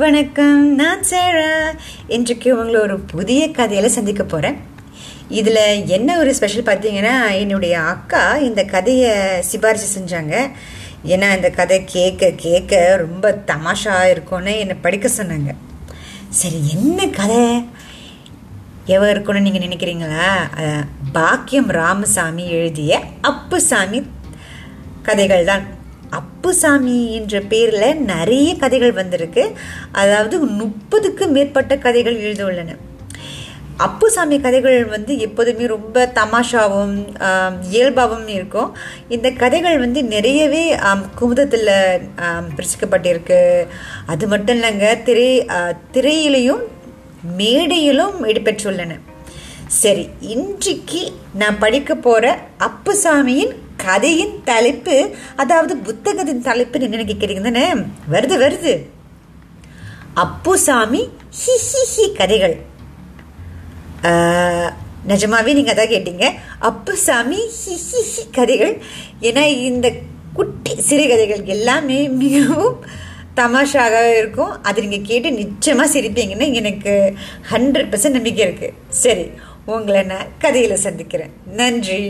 வணக்கம் நான் சேரா. இன்றைக்கு உங்களை ஒரு புதிய கதையில் சந்திக்க போகிறேன் இதில் என்ன ஒரு ஸ்பெஷல் பார்த்தீங்கன்னா என்னுடைய அக்கா இந்த கதையை சிபாரிசு செஞ்சாங்க. ஏன்னா இந்த கதை கேட்க கேட்க ரொம்ப தமாஷா இருக்கும்னு என்னை படிக்க சொன்னாங்க. சரி என்ன கதை? எவ இருக்கும்னு நீங்கள் நினைக்கிறீங்களா? பாக்கியம் ராமசாமி எழுதிய அப்புசாமி கதைகள் தான் அப்புசாமி என்ற பேரில் நிறைய கதைகள் வந்திருக்கு. அதாவது முப்பதுக்கு மேற்பட்ட கதைகள் எழுதியுள்ளன அப்புசாமி கதைகள் வந்து எப்போதுமே ரொம்ப தமாஷாவும் இயல்பாகவும் இருக்கும். இந்த கதைகள் வந்து நிறையவே குமுதத்தில் ஆம், பிரசிக்கப்பட்டிருக்கு அது மட்டும் இல்லைங்க திரை திரையிலையும் மேடையிலும் இடம்பெற்றுள்ளன. சரி இன்றைக்கு நான் படிக்க போகிற அப்புசாமியின் கதையின் தலைப்பு அதாவது புத்தகத்தின் தலைப்பு என்ன கேட்குறீங்க தானே வருது. வருது அப்புசாமி ஹி ஹி ஹி கதைகள். நிஜமாவே நீங்க அதான் கேட்டீங்க. அப்புசாமி ஹி ஹி ஹி கதைகள். ஏன்னா இந்த குட்டி சிறுகதைகள் எல்லாமே மிகவும் தமாஷாக இருக்கும். அது நீங்கள் கேட்டு நிச்சயமாக சிரிப்பீங்கன்னு எனக்கு ஹண்ட்ரட் பர்சன்ட் நம்பிக்கை இருக்குது சரி உங்களை நான் கதையில் சந்திக்கிறேன். நன்றி.